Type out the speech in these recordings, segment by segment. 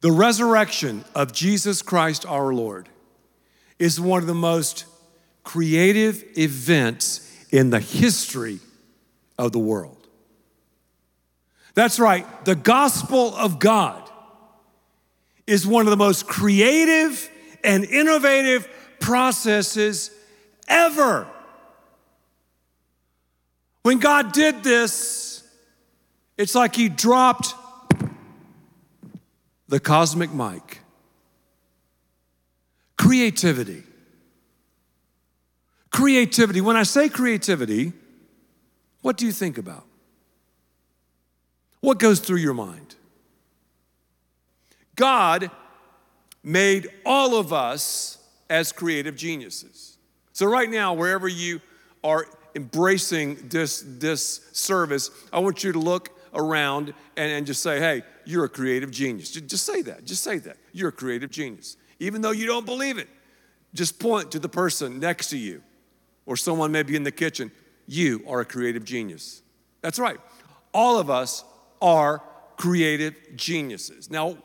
The resurrection of Jesus Christ our Lord is one of the most creative events in the history of the world. That's right, the gospel of God is one of the most creative and innovative processes ever. When God did this, it's like He dropped the cosmic mic. Creativity. Creativity. When I say creativity, what do you think about? What goes through your mind? God made all of us as creative geniuses. So, right now, wherever you are embracing this, this service, I want you to look around and, and just say, hey, you're a creative genius. Just, just say that. Just say that. You're a creative genius. Even though you don't believe it, just point to the person next to you or someone maybe in the kitchen. You are a creative genius. That's right. All of us are creative geniuses. Now,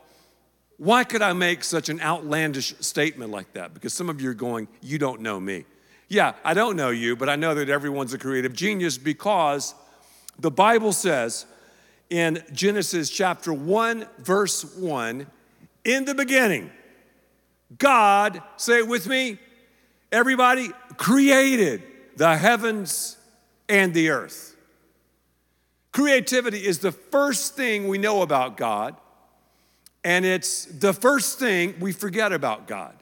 why could I make such an outlandish statement like that? Because some of you are going, You don't know me. Yeah, I don't know you, but I know that everyone's a creative genius because the Bible says in Genesis chapter 1, verse 1, in the beginning, God, say it with me, everybody, created the heavens and the earth. Creativity is the first thing we know about God, and it's the first thing we forget about God.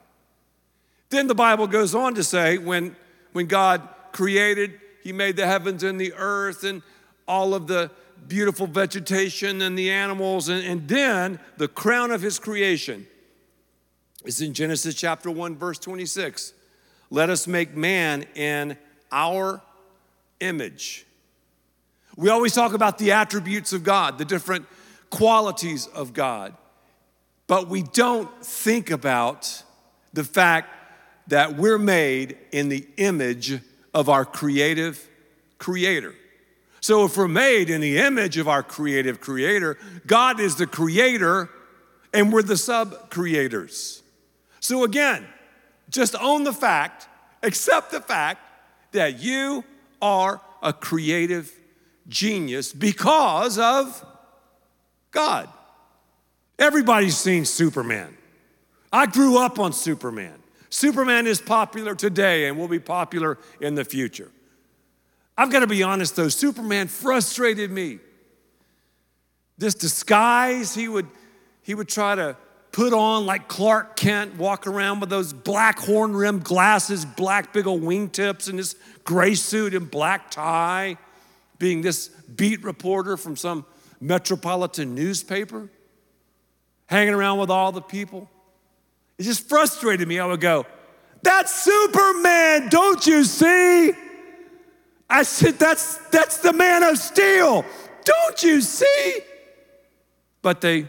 Then the Bible goes on to say when, when God created, He made the heavens and the earth and all of the beautiful vegetation and the animals. And, and then the crown of His creation is in Genesis chapter 1, verse 26. Let us make man in our image. We always talk about the attributes of God, the different qualities of God, but we don't think about the fact that we're made in the image of our creative creator. So, if we're made in the image of our creative creator, God is the creator and we're the sub creators. So, again, just own the fact, accept the fact that you are a creative genius because of God. Everybody's seen Superman. I grew up on Superman. Superman is popular today and will be popular in the future. I've got to be honest though, Superman frustrated me. This disguise he would he would try to put on like Clark Kent, walk around with those black horn rimmed glasses, black big old wingtips, and this gray suit and black tie, being this beat reporter from some metropolitan newspaper, hanging around with all the people. It just frustrated me. I would go, That's Superman, don't you see? I said, That's, that's the man of steel, don't you see? But they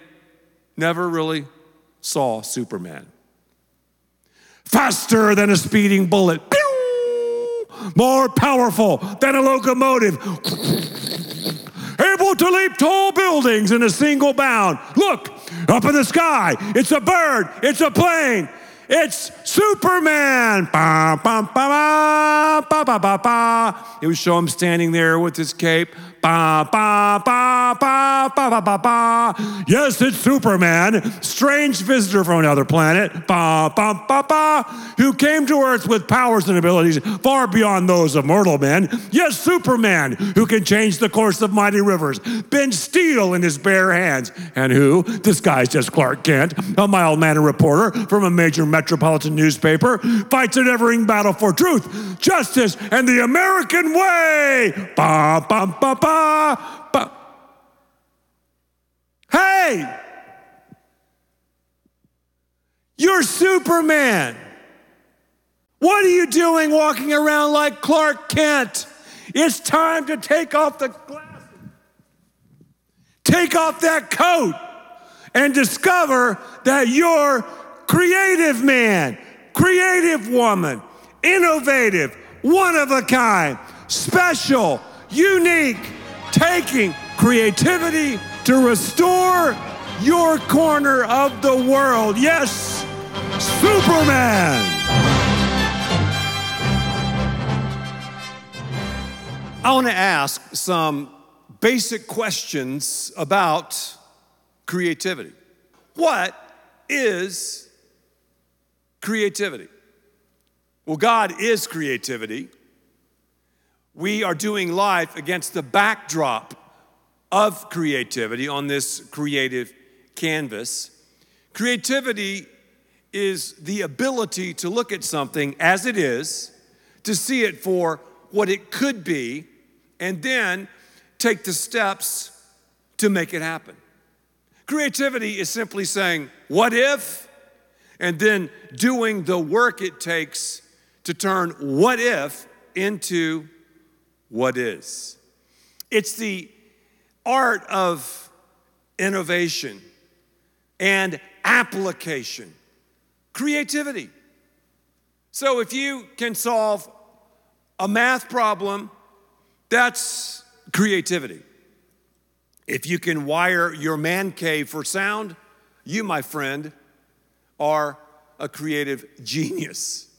never really saw Superman. Faster than a speeding bullet, more powerful than a locomotive, able to leap tall buildings in a single bound. Look, up in the sky, it's a bird, it's a plane, it's Superman. It would show him standing there with his cape. Ba, ba, ba, ba, ba, ba, ba, ba. Yes, it's Superman, strange visitor from another planet, ba, ba, ba, ba, who came to Earth with powers and abilities far beyond those of mortal men. Yes, Superman, who can change the course of mighty rivers, bend steel in his bare hands, and who, disguised as Clark Kent, a mild mannered reporter from a major metropolitan newspaper, fights a never ending battle for truth, justice, and the American way. Ba, ba, ba, ba. Ba, Hey, you're Superman. What are you doing walking around like Clark Kent? It's time to take off the glasses, take off that coat, and discover that you're creative man, creative woman, innovative, one of a kind, special, unique taking creativity to restore your corner of the world. Yes, Superman. I want to ask some basic questions about creativity. What is creativity? Well, God is creativity. We are doing life against the backdrop of creativity on this creative canvas. Creativity is the ability to look at something as it is, to see it for what it could be, and then take the steps to make it happen. Creativity is simply saying, What if? and then doing the work it takes to turn what if into what is. It's the art of innovation and application, creativity. So if you can solve a math problem, that's creativity. If you can wire your man cave for sound, you, my friend, are a creative genius.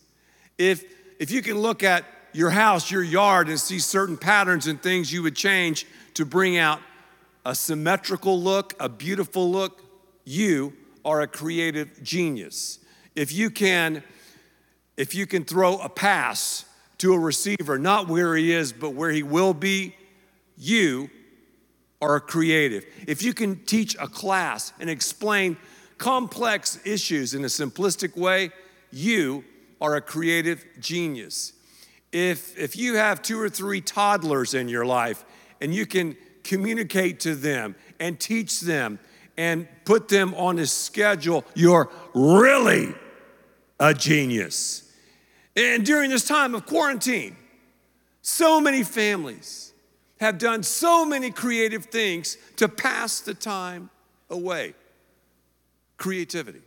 If, if you can look at your house, your yard, and see certain patterns and things you would change to bring out a symmetrical look, a beautiful look, you are a creative genius. If you can, if you can throw a pass to a receiver, not where he is, but where he will be, you are a creative. If you can teach a class and explain complex issues in a simplistic way, you are a creative genius. If, if you have two or three toddlers in your life and you can communicate to them and teach them and put them on a schedule, you're really a genius. And during this time of quarantine, so many families have done so many creative things to pass the time away creativity.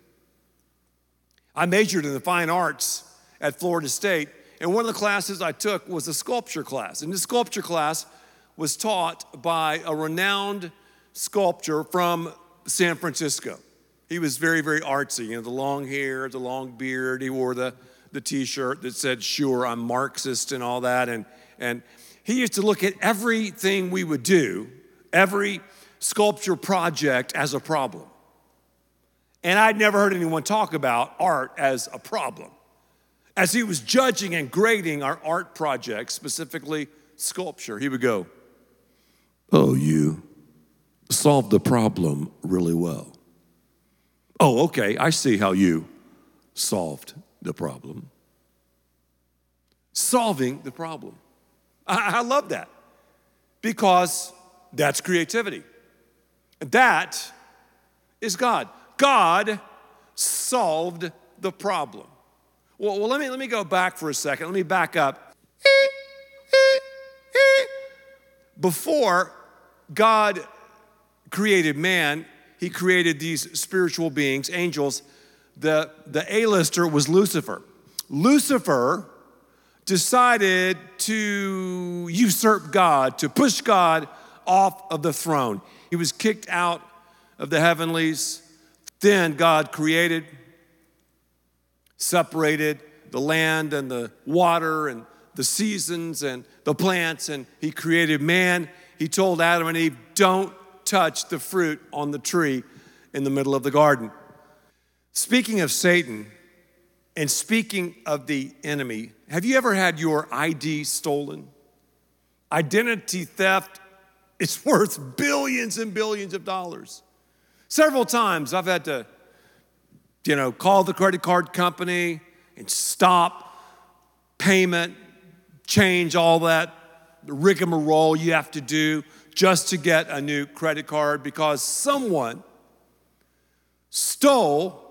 I majored in the fine arts at Florida State, and one of the classes I took was a sculpture class. And this sculpture class was taught by a renowned sculptor from San Francisco. He was very, very artsy, you know, the long hair, the long beard. He wore the, the t shirt that said, Sure, I'm Marxist and all that. And, and he used to look at everything we would do, every sculpture project, as a problem. And I'd never heard anyone talk about art as a problem. As he was judging and grading our art projects, specifically sculpture, he would go, Oh, you solved the problem really well. Oh, okay, I see how you solved the problem. Solving the problem. I, I love that because that's creativity. That is God. God solved the problem. Well, well, let, me, let me go back for a second. Let me back up. Before God created man, he created these spiritual beings, angels. The, the A-lister was Lucifer. Lucifer decided to usurp God, to push God off of the throne. He was kicked out of the heavenlies then God created, separated the land and the water and the seasons and the plants, and He created man. He told Adam and Eve, Don't touch the fruit on the tree in the middle of the garden. Speaking of Satan and speaking of the enemy, have you ever had your ID stolen? Identity theft, it's worth billions and billions of dollars. Several times I've had to, you know, call the credit card company and stop payment, change all that rigmarole you have to do just to get a new credit card because someone stole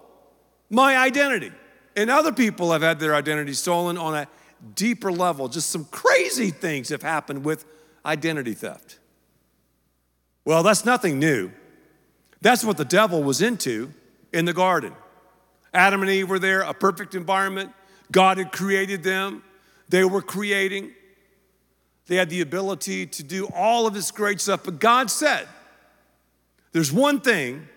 my identity. And other people have had their identity stolen on a deeper level. Just some crazy things have happened with identity theft. Well, that's nothing new. That's what the devil was into in the garden. Adam and Eve were there, a perfect environment. God had created them, they were creating. They had the ability to do all of this great stuff. But God said, There's one thing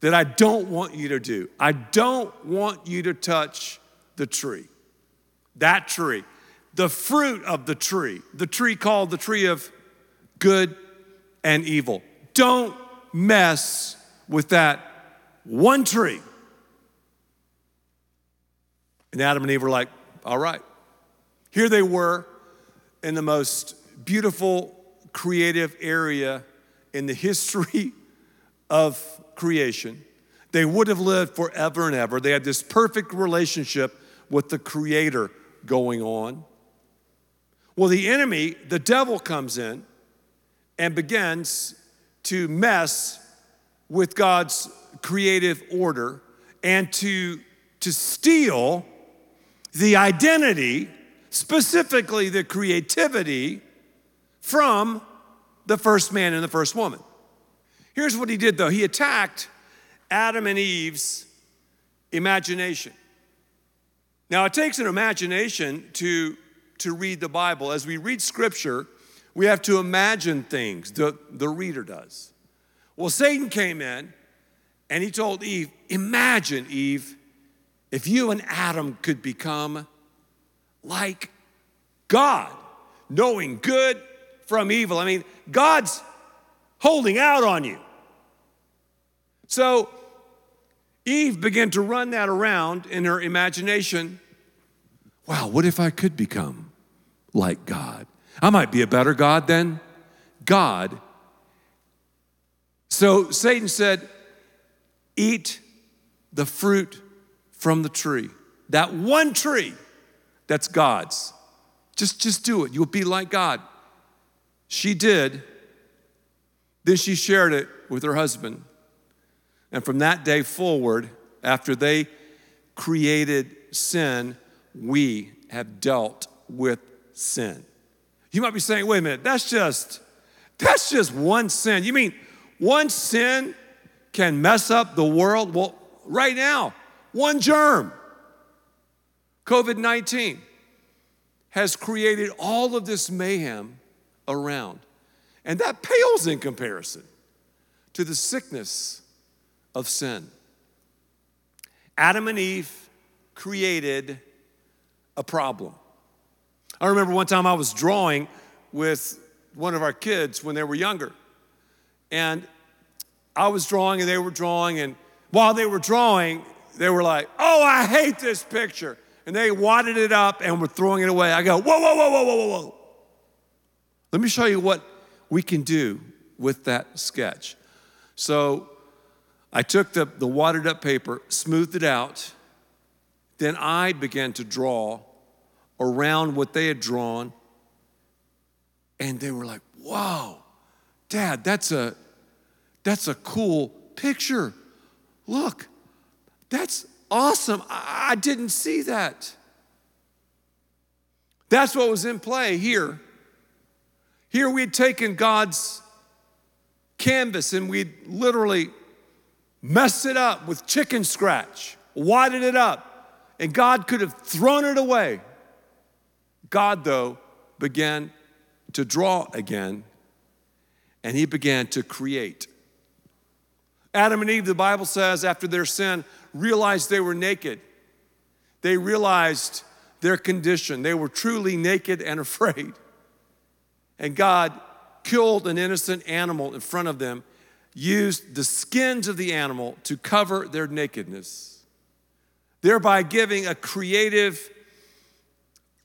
that I don't want you to do. I don't want you to touch the tree. That tree. The fruit of the tree. The tree called the tree of good and evil. Don't mess with that one tree. And Adam and Eve were like, all right. Here they were in the most beautiful, creative area in the history of creation. They would have lived forever and ever. They had this perfect relationship with the Creator going on. Well, the enemy, the devil, comes in and begins to mess with God's creative order and to, to steal the identity, specifically the creativity, from the first man and the first woman. Here's what he did though he attacked Adam and Eve's imagination. Now, it takes an imagination to, to read the Bible. As we read scripture, we have to imagine things, the, the reader does. Well, Satan came in and he told Eve, Imagine, Eve, if you and Adam could become like God, knowing good from evil. I mean, God's holding out on you. So Eve began to run that around in her imagination. Wow, what if I could become like God? I might be a better God than God. So Satan said, Eat the fruit from the tree. That one tree that's God's. Just, just do it. You'll be like God. She did. Then she shared it with her husband. And from that day forward, after they created sin, we have dealt with sin. You might be saying, wait a minute, that's just that's just one sin. You mean one sin can mess up the world? Well, right now, one germ, COVID 19, has created all of this mayhem around. And that pales in comparison to the sickness of sin. Adam and Eve created a problem. I remember one time I was drawing with one of our kids when they were younger. And I was drawing and they were drawing, and while they were drawing, they were like, oh, I hate this picture. And they wadded it up and were throwing it away. I go, whoa, whoa, whoa, whoa, whoa, whoa, whoa. Let me show you what we can do with that sketch. So I took the, the wadded up paper, smoothed it out, then I began to draw around what they had drawn. And they were like, wow, Dad, that's a that's a cool picture. Look, that's awesome. I, didn't see that. That's what was in play here. Here we had taken God's canvas and we'd literally messed it up with chicken scratch, wadded it up, and God could have thrown it away. God, though, began to draw again and he began to create. Adam and Eve, the Bible says, after their sin, realized they were naked. They realized their condition. They were truly naked and afraid. And God killed an innocent animal in front of them, used the skins of the animal to cover their nakedness, thereby giving a creative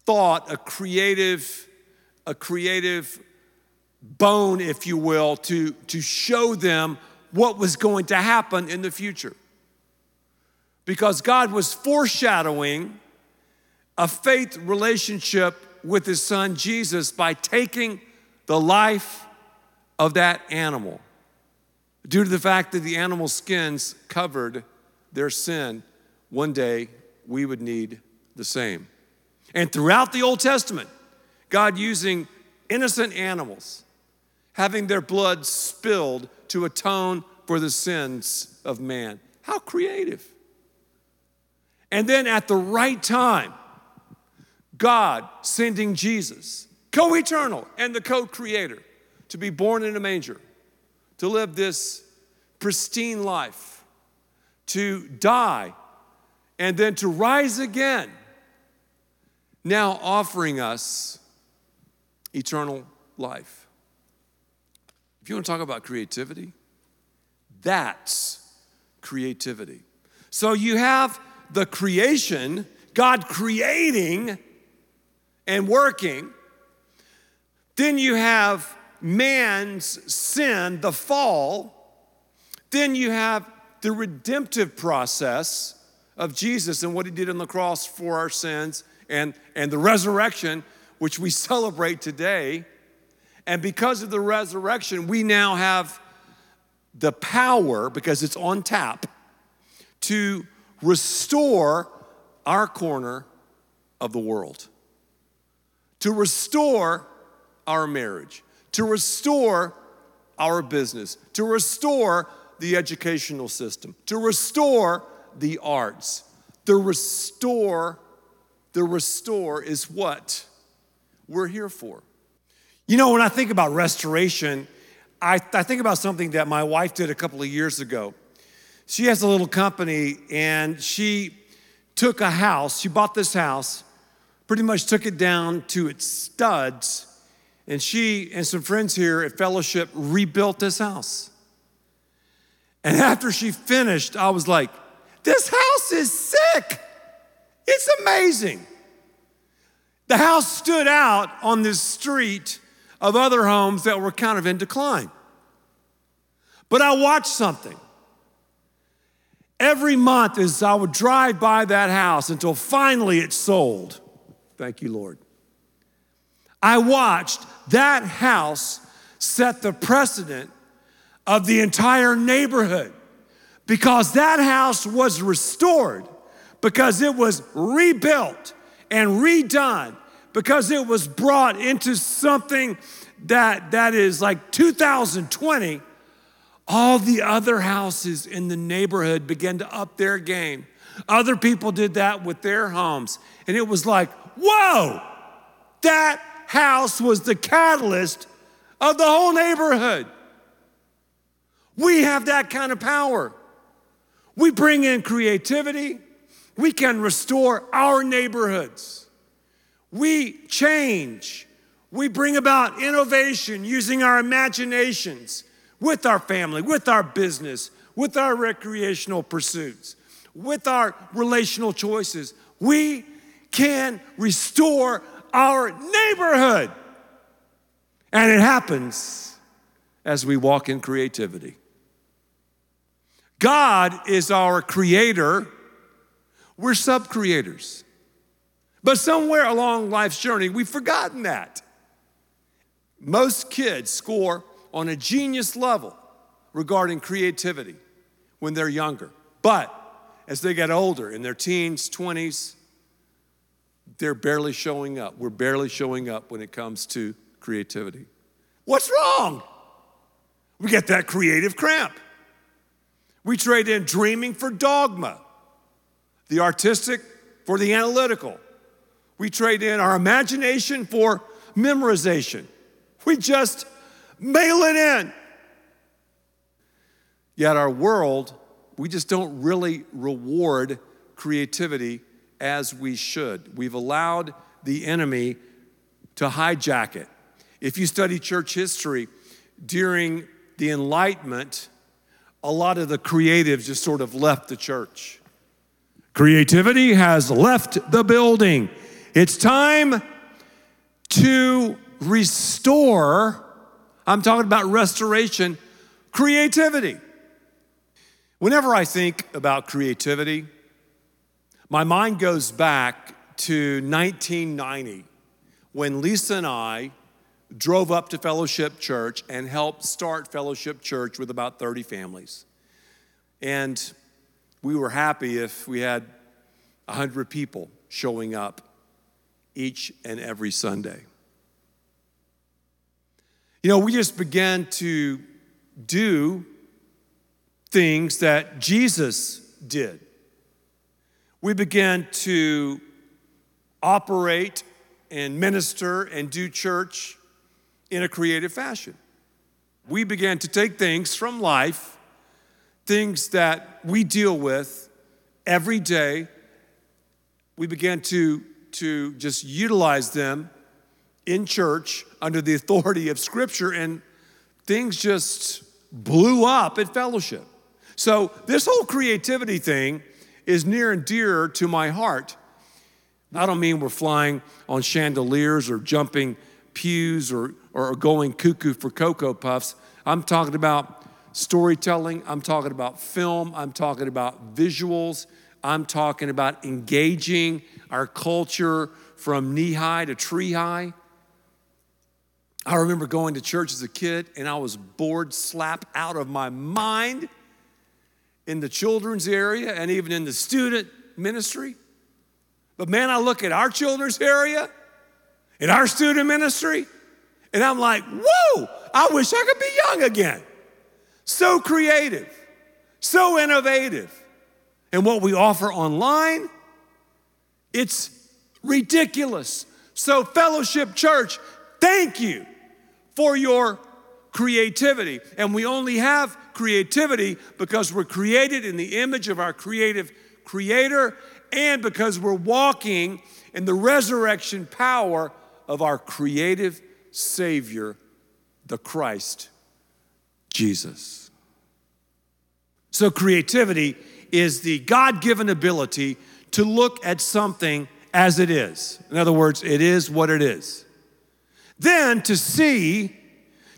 thought, a creative, a creative bone, if you will, to, to show them what was going to happen in the future. Because God was foreshadowing a faith relationship with his son Jesus by taking the life of that animal. Due to the fact that the animal skins covered their sin, one day we would need the same. And throughout the Old Testament, God using innocent animals, having their blood spilled to atone for the sins of man. How creative. And then at the right time, God sending Jesus, co eternal and the co creator, to be born in a manger, to live this pristine life to die, and then to rise again, now offering us eternal life. If you want to talk about creativity, that's creativity. So you have the creation, God creating and working. Then you have man's sin, the fall. Then you have the redemptive process of Jesus and what he did on the cross for our sins and, and the resurrection, which we celebrate today. And because of the resurrection, we now have the power, because it's on tap, to restore our corner of the world, to restore our marriage, to restore our business, to restore the educational system, to restore the arts. The restore, the restore is what we're here for. You know, when I think about restoration, I, I think about something that my wife did a couple of years ago. She has a little company and she took a house, she bought this house, pretty much took it down to its studs, and she and some friends here at Fellowship rebuilt this house. And after she finished, I was like, this house is sick. It's amazing. The house stood out on this street of other homes that were kind of in decline. But I watched something. Every month, as I would drive by that house until finally it sold, thank you, Lord, I watched that house set the precedent of the entire neighborhood because that house was restored, because it was rebuilt and redone, because it was brought into something that, that is like 2020. All the other houses in the neighborhood began to up their game. Other people did that with their homes. And it was like, whoa, that house was the catalyst of the whole neighborhood. We have that kind of power. We bring in creativity. We can restore our neighborhoods. We change. We bring about innovation using our imaginations with our family, with our business, with our recreational pursuits, with our relational choices. We can restore our neighborhood. And it happens as we walk in creativity. God is our creator, we're sub creators. But somewhere along life's journey, we've forgotten that. Most kids score on a genius level regarding creativity when they're younger. But as they get older, in their teens, 20s, they're barely showing up. We're barely showing up when it comes to creativity. What's wrong? We get that creative cramp. We trade in dreaming for dogma, the artistic for the analytical. We trade in our imagination for memorization. We just mail it in. Yet our world, we just don't really reward creativity as we should. We've allowed the enemy to hijack it. If you study church history during the Enlightenment, a lot of the creatives just sort of left the church. Creativity has left the building. It's time to restore, I'm talking about restoration, creativity. Whenever I think about creativity, my mind goes back to 1990 when Lisa and I drove up to Fellowship Church and helped start Fellowship Church with about 30 families. And we were happy if we had 100 people showing up each and every Sunday. You know, we just began to do things that Jesus did. We began to operate and minister and do church in a creative fashion. We began to take things from life things that we deal with every day, we began to, to just utilize them in church under the authority of Scripture, and things just blew up at fellowship. So, this whole creativity thing is near and dear to my heart. I don't mean we're flying on chandeliers or jumping pews or, or going cuckoo for Cocoa Puffs. I'm talking about storytelling, I'm talking about film, I'm talking about visuals, I'm talking about engaging our culture from knee high to tree high. I remember going to church as a kid and I was bored slap out of my mind in the children's area and even in the student ministry. But man, I look at our children's area, in our student ministry, and I'm like, whoa, I wish I could be young again. So creative, so innovative. And what we offer online, it's ridiculous. So, Fellowship Church, thank you for your creativity. And we only have creativity because we're created in the image of our creative creator and because we're walking in the resurrection power of our creative Savior, the Christ, Jesus. So, creativity is the God given ability to look at something as it is. In other words, it is what it is. Then to see,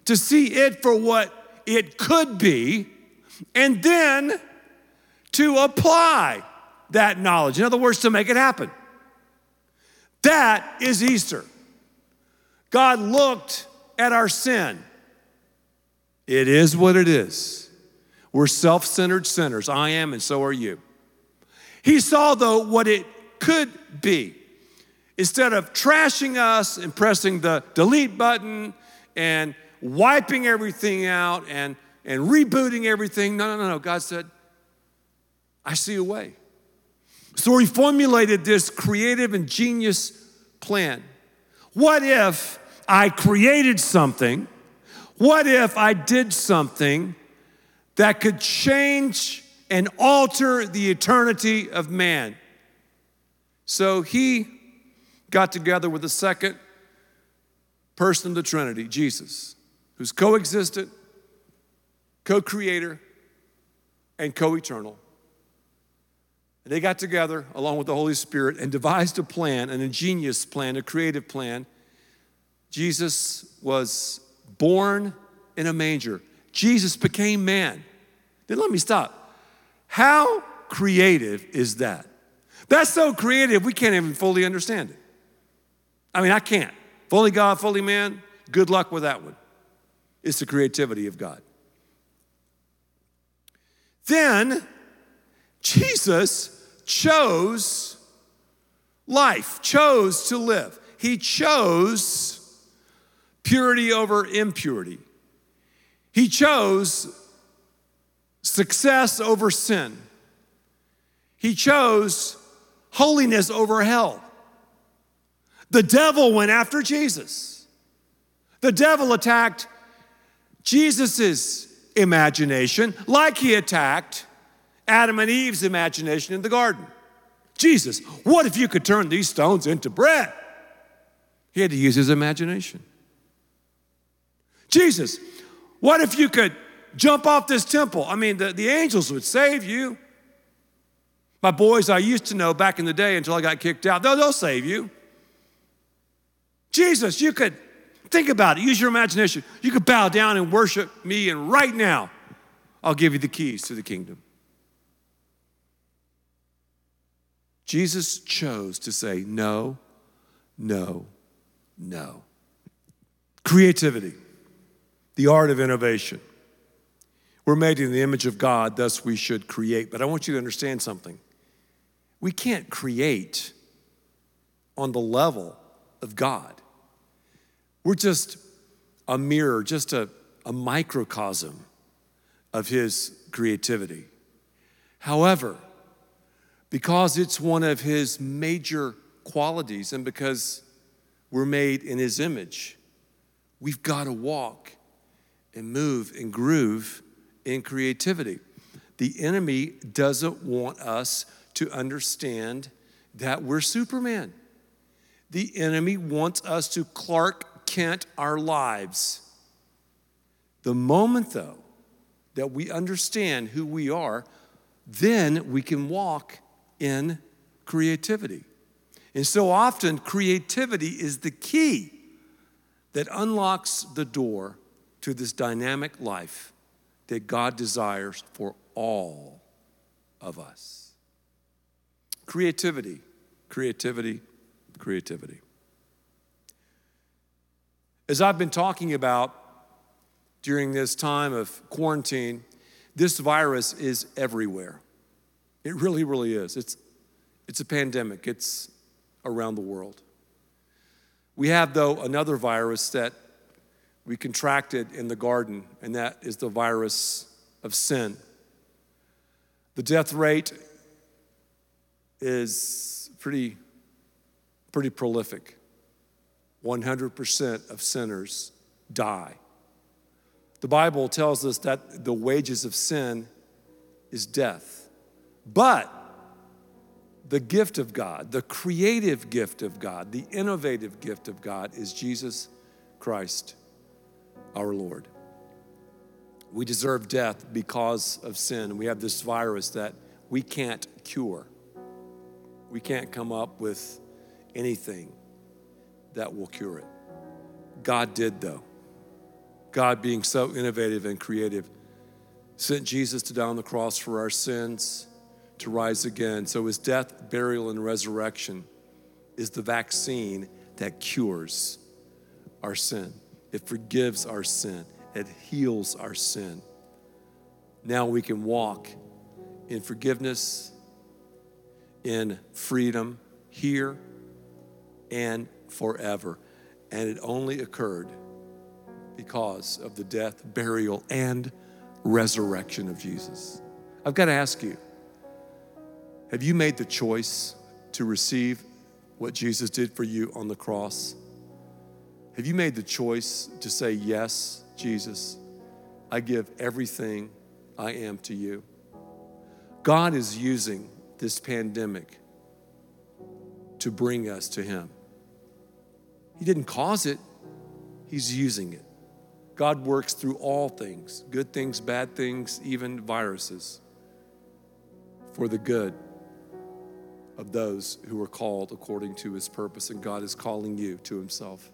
to see it for what it could be, and then to apply that knowledge. In other words, to make it happen. That is Easter. God looked at our sin. It is what it is. We're self centered sinners. I am, and so are you. He saw, though, what it could be. Instead of trashing us and pressing the delete button and wiping everything out and, and rebooting everything, no, no, no, no. God said, I see a way. So he formulated this creative and genius plan. What if I created something? What if I did something that could change and alter the eternity of man? So he got together with the second person of the Trinity, Jesus, who's coexistent, co creator, and co eternal. And they got together along with the Holy Spirit and devised a plan, an ingenious plan, a creative plan. Jesus was born in a manger. Jesus became man. Then let me stop. How creative is that? That's so creative, we can't even fully understand it. I mean, I can't. Fully God, fully man, good luck with that one. It's the creativity of God. Then Jesus chose life, chose to live. He chose purity over impurity. He chose success over sin. He chose holiness over hell. The devil went after Jesus. The devil attacked Jesus' imagination like he attacked Adam and Eve's imagination in the garden. Jesus, what if you could turn these stones into bread? He had to use his imagination. Jesus, what if you could jump off this temple? I mean, the, the angels would save you. My boys I used to know back in the day until I got kicked out, they'll, they'll save you. Jesus, you could think about it, use your imagination. You could bow down and worship me, and right now, I'll give you the keys to the kingdom. Jesus chose to say no, no, no. Creativity, the art of innovation. We're made in the image of God, thus we should create. But I want you to understand something. We can't create on the level of God. We're just a mirror, just a, a microcosm of His creativity. However, because it's one of his major qualities and because we're made in his image, we've got to walk and move and groove in creativity. the enemy doesn't want us to understand that we're Superman. The enemy wants us to Clark Kent our lives. The moment, though, that we understand who we are, then we can walk in creativity. And so often, creativity is the key that unlocks the door to this dynamic life that God desires for all of us. Creativity, creativity, creativity. As I've been talking about during this time of quarantine, this virus is everywhere. It really, really is. It's, it's a pandemic, it's around the world. We have, though, another virus that we contracted in the garden, and that is the virus of sin. The death rate is pretty, pretty prolific. 100% of sinners die. The Bible tells us that the wages of sin is death. But the gift of God, the creative gift of God, the innovative gift of God is Jesus Christ, our Lord. We deserve death because of sin. We have this virus that we can't cure. We can't come up with anything that will cure it. God did, though. God, being so innovative and creative, sent Jesus to die on the cross for our sins, to rise again. So his death, burial, and resurrection is the vaccine that cures our sin. It forgives our sin, it heals our sin. Now we can walk in forgiveness, in freedom here and forever. And it only occurred because of the death, burial, and resurrection of Jesus. I've got to ask you have you made the choice to receive what Jesus did for you on the cross? Have you made the choice to say, Yes, Jesus, I give everything I am to you? God is using this pandemic to bring us to Him. He didn't cause it, He's using it. God works through all things good things, bad things, even viruses for the good of those who are called according to his purpose. And God is calling you to himself.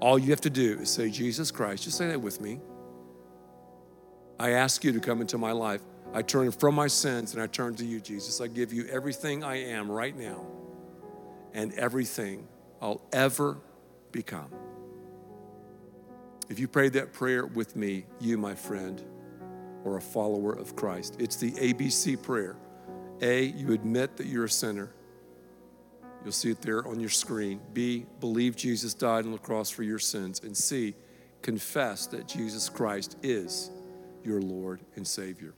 All you have to do is say, Jesus Christ, just say that with me. I ask you to come into my life. I turn from my sins and I turn to you, Jesus. I give you everything I am right now and everything I'll ever become. If you prayed that prayer with me, you, my friend, or a follower of Christ, it's the ABC prayer. A, you admit that you're a sinner. You'll see it there on your screen. B, believe Jesus died on the cross for your sins. And C, confess that Jesus Christ is your Lord and Savior.